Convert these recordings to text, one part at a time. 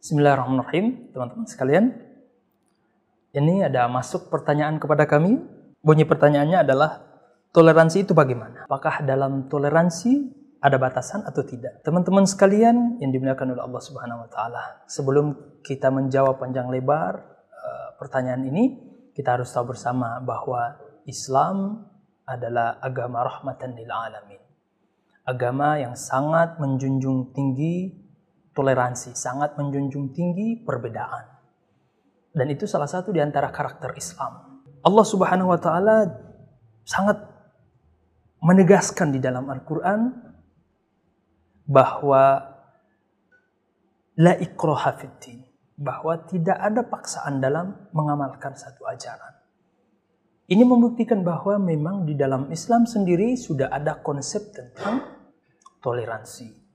Bismillahirrahmanirrahim, teman-teman sekalian. Ini ada masuk pertanyaan kepada kami. Bunyi pertanyaannya adalah toleransi itu bagaimana? Apakah dalam toleransi ada batasan atau tidak? Teman-teman sekalian yang dimuliakan oleh Allah Subhanahu wa taala, sebelum kita menjawab panjang lebar uh, pertanyaan ini, kita harus tahu bersama bahwa Islam adalah agama rahmatan lil alamin. Agama yang sangat menjunjung tinggi toleransi, sangat menjunjung tinggi perbedaan. Dan itu salah satu di antara karakter Islam. Allah Subhanahu wa taala sangat menegaskan di dalam Al-Qur'an bahwa la ikraha fiddin, bahwa tidak ada paksaan dalam mengamalkan satu ajaran. Ini membuktikan bahwa memang di dalam Islam sendiri sudah ada konsep tentang toleransi.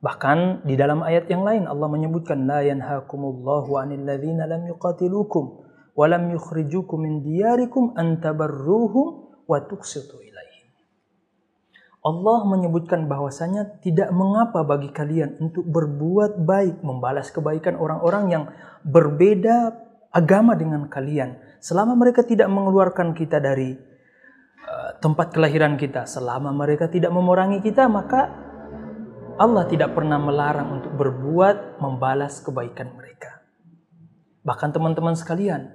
Bahkan di dalam ayat yang lain Allah menyebutkan la yanhaakumullahu 'anil ladzina lam yuqatilukum wa lam yukhrijukum min diyarikum an tabarruhum wa tuqsitu ilaihim. Allah menyebutkan bahwasanya tidak mengapa bagi kalian untuk berbuat baik, membalas kebaikan orang-orang yang berbeda agama dengan kalian selama mereka tidak mengeluarkan kita dari uh, tempat kelahiran kita, selama mereka tidak memerangi kita, maka Allah tidak pernah melarang untuk berbuat membalas kebaikan mereka. Bahkan teman-teman sekalian,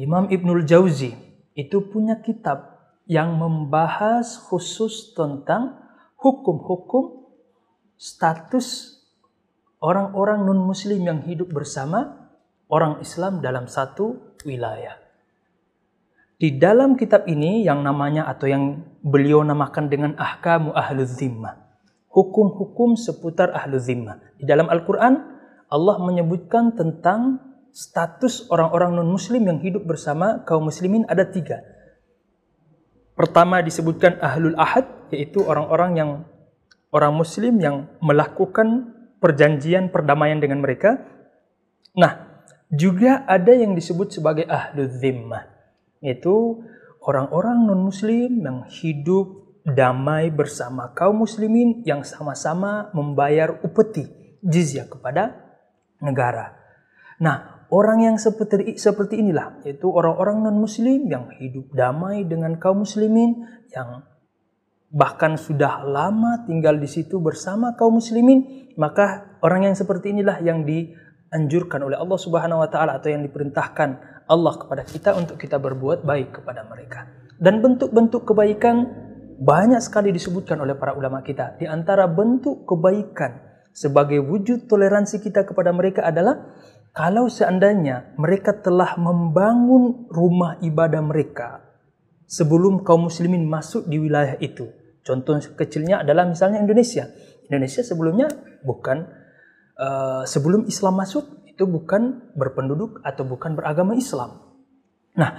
Imam Ibnul Jauzi itu punya kitab yang membahas khusus tentang hukum-hukum status orang-orang non-muslim yang hidup bersama orang Islam dalam satu wilayah. Di dalam kitab ini yang namanya atau yang beliau namakan dengan Ahkamu Ahlul Zimmah hukum-hukum seputar ahlu zimmah. Di dalam Al-Quran, Allah menyebutkan tentang status orang-orang non-muslim yang hidup bersama kaum muslimin ada tiga. Pertama disebutkan ahlul ahad, yaitu orang-orang yang orang muslim yang melakukan perjanjian perdamaian dengan mereka. Nah, juga ada yang disebut sebagai ahlu zimmah, yaitu orang-orang non-muslim yang hidup damai bersama kaum muslimin yang sama-sama membayar upeti jizyah kepada negara. Nah, orang yang seperti seperti inilah yaitu orang-orang non-muslim yang hidup damai dengan kaum muslimin yang bahkan sudah lama tinggal di situ bersama kaum muslimin, maka orang yang seperti inilah yang dianjurkan oleh Allah Subhanahu wa taala atau yang diperintahkan Allah kepada kita untuk kita berbuat baik kepada mereka. Dan bentuk-bentuk kebaikan banyak sekali disebutkan oleh para ulama kita. Di antara bentuk kebaikan sebagai wujud toleransi kita kepada mereka adalah kalau seandainya mereka telah membangun rumah ibadah mereka sebelum kaum muslimin masuk di wilayah itu. Contoh kecilnya adalah misalnya Indonesia. Indonesia sebelumnya bukan uh, sebelum Islam masuk itu bukan berpenduduk atau bukan beragama Islam. Nah,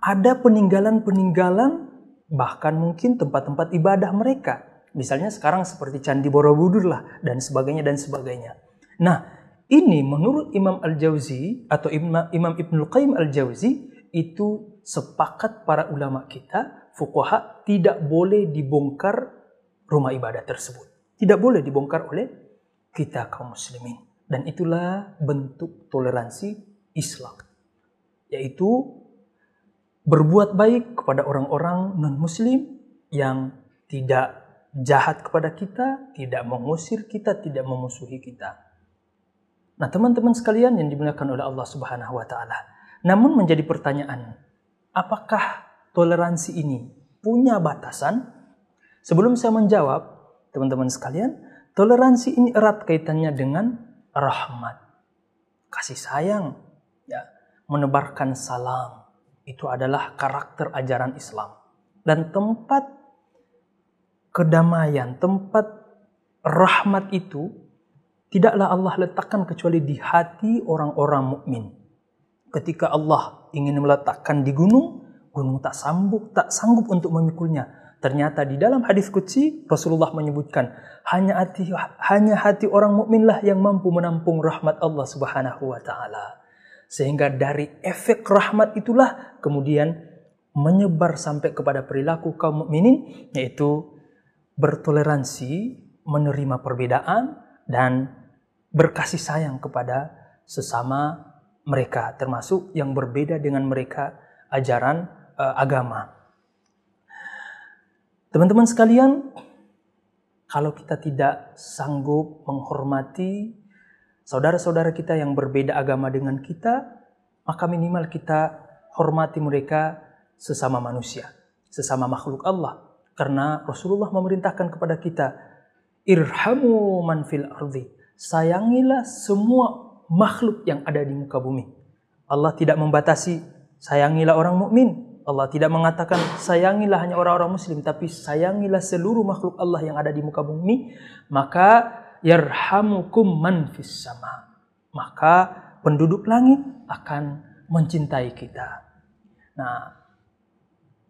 ada peninggalan-peninggalan bahkan mungkin tempat-tempat ibadah mereka. Misalnya sekarang seperti Candi Borobudur lah dan sebagainya dan sebagainya. Nah, ini menurut Imam Al-Jauzi atau Imam, Ibnul Qayyim Al-Jauzi itu sepakat para ulama kita, fuqaha tidak boleh dibongkar rumah ibadah tersebut. Tidak boleh dibongkar oleh kita kaum muslimin. Dan itulah bentuk toleransi Islam. Yaitu berbuat baik kepada orang-orang non-muslim yang tidak jahat kepada kita, tidak mengusir kita, tidak memusuhi kita. Nah, teman-teman sekalian yang dimuliakan oleh Allah Subhanahu wa taala. Namun menjadi pertanyaan, apakah toleransi ini punya batasan? Sebelum saya menjawab, teman-teman sekalian, toleransi ini erat kaitannya dengan rahmat, kasih sayang, ya, menebarkan salam, itu adalah karakter ajaran Islam. Dan tempat kedamaian, tempat rahmat itu tidaklah Allah letakkan kecuali di hati orang-orang mukmin. Ketika Allah ingin meletakkan di gunung, gunung tak sanggup, tak sanggup untuk memikulnya. Ternyata di dalam hadis qudsi Rasulullah menyebutkan hanya hati hanya hati orang mukminlah yang mampu menampung rahmat Allah Subhanahu wa taala. Sehingga dari efek rahmat itulah kemudian menyebar sampai kepada perilaku kaum mukminin yaitu bertoleransi, menerima perbedaan dan berkasih sayang kepada sesama mereka, termasuk yang berbeda dengan mereka ajaran uh, agama. Teman-teman sekalian, kalau kita tidak sanggup menghormati saudara-saudara kita yang berbeda agama dengan kita, maka minimal kita hormati mereka sesama manusia, sesama makhluk Allah. Karena Rasulullah memerintahkan kepada kita, irhamu man fil ardi. Sayangilah semua makhluk yang ada di muka bumi. Allah tidak membatasi sayangilah orang mukmin, Allah tidak mengatakan sayangilah hanya orang-orang muslim tapi sayangilah seluruh makhluk Allah yang ada di muka bumi maka yarhamukum man fis sama. Maka penduduk langit akan mencintai kita. Nah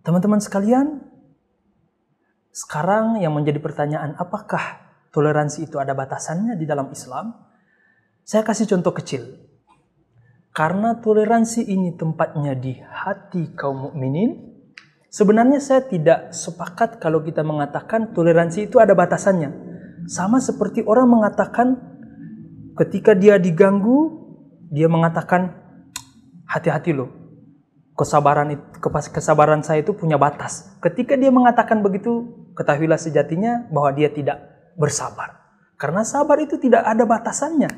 teman-teman sekalian sekarang yang menjadi pertanyaan apakah toleransi itu ada batasannya di dalam Islam? Saya kasih contoh kecil. Karena toleransi ini tempatnya di hati kaum mukminin, sebenarnya saya tidak sepakat kalau kita mengatakan toleransi itu ada batasannya. Sama seperti orang mengatakan ketika dia diganggu, dia mengatakan hati-hati loh. Kesabaran kesabaran saya itu punya batas. Ketika dia mengatakan begitu, ketahuilah sejatinya bahwa dia tidak bersabar. Karena sabar itu tidak ada batasannya.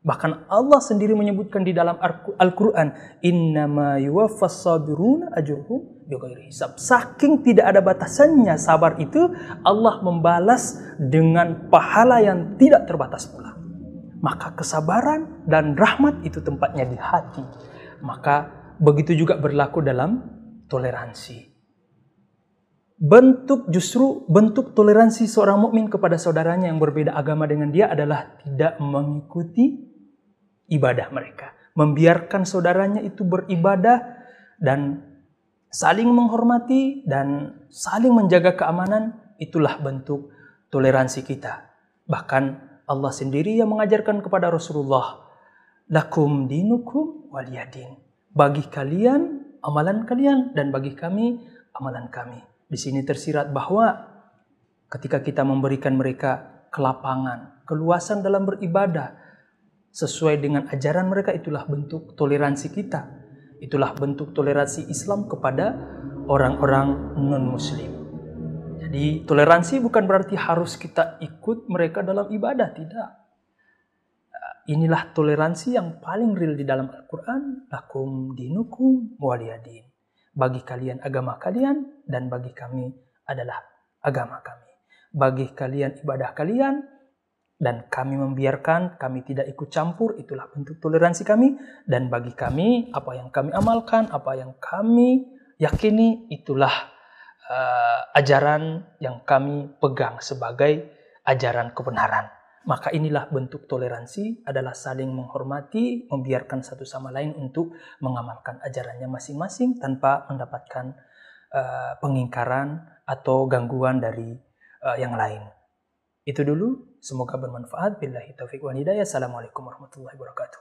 Bahkan Allah sendiri menyebutkan di dalam Al-Quran, Innama yuwaffas sabiruna ajruhum hisab. Saking tidak ada batasannya sabar itu, Allah membalas dengan pahala yang tidak terbatas pula. Maka kesabaran dan rahmat itu tempatnya di hati. Maka begitu juga berlaku dalam toleransi. Bentuk justru bentuk toleransi seorang mukmin kepada saudaranya yang berbeda agama dengan dia adalah tidak mengikuti ibadah mereka. Membiarkan saudaranya itu beribadah dan saling menghormati dan saling menjaga keamanan itulah bentuk toleransi kita. Bahkan Allah sendiri yang mengajarkan kepada Rasulullah, lakum dinukum waliyadin. Bagi kalian amalan kalian dan bagi kami amalan kami. Di sini tersirat bahwa ketika kita memberikan mereka kelapangan, keluasan dalam beribadah, sesuai dengan ajaran mereka itulah bentuk toleransi kita. Itulah bentuk toleransi Islam kepada orang-orang non-muslim. Jadi toleransi bukan berarti harus kita ikut mereka dalam ibadah, tidak. Inilah toleransi yang paling real di dalam Al-Quran. Lakum dinukum waliyadin. Bagi kalian agama kalian dan bagi kami adalah agama kami. Bagi kalian ibadah kalian dan kami membiarkan, kami tidak ikut campur, itulah bentuk toleransi kami. Dan bagi kami, apa yang kami amalkan, apa yang kami yakini, itulah uh, ajaran yang kami pegang sebagai ajaran kebenaran. Maka inilah bentuk toleransi adalah saling menghormati, membiarkan satu sama lain untuk mengamalkan ajarannya masing-masing tanpa mendapatkan uh, pengingkaran atau gangguan dari uh, yang lain. Itu dulu, semoga bermanfaat. Billahi taufiq wa hidayah. Assalamualaikum warahmatullahi wabarakatuh.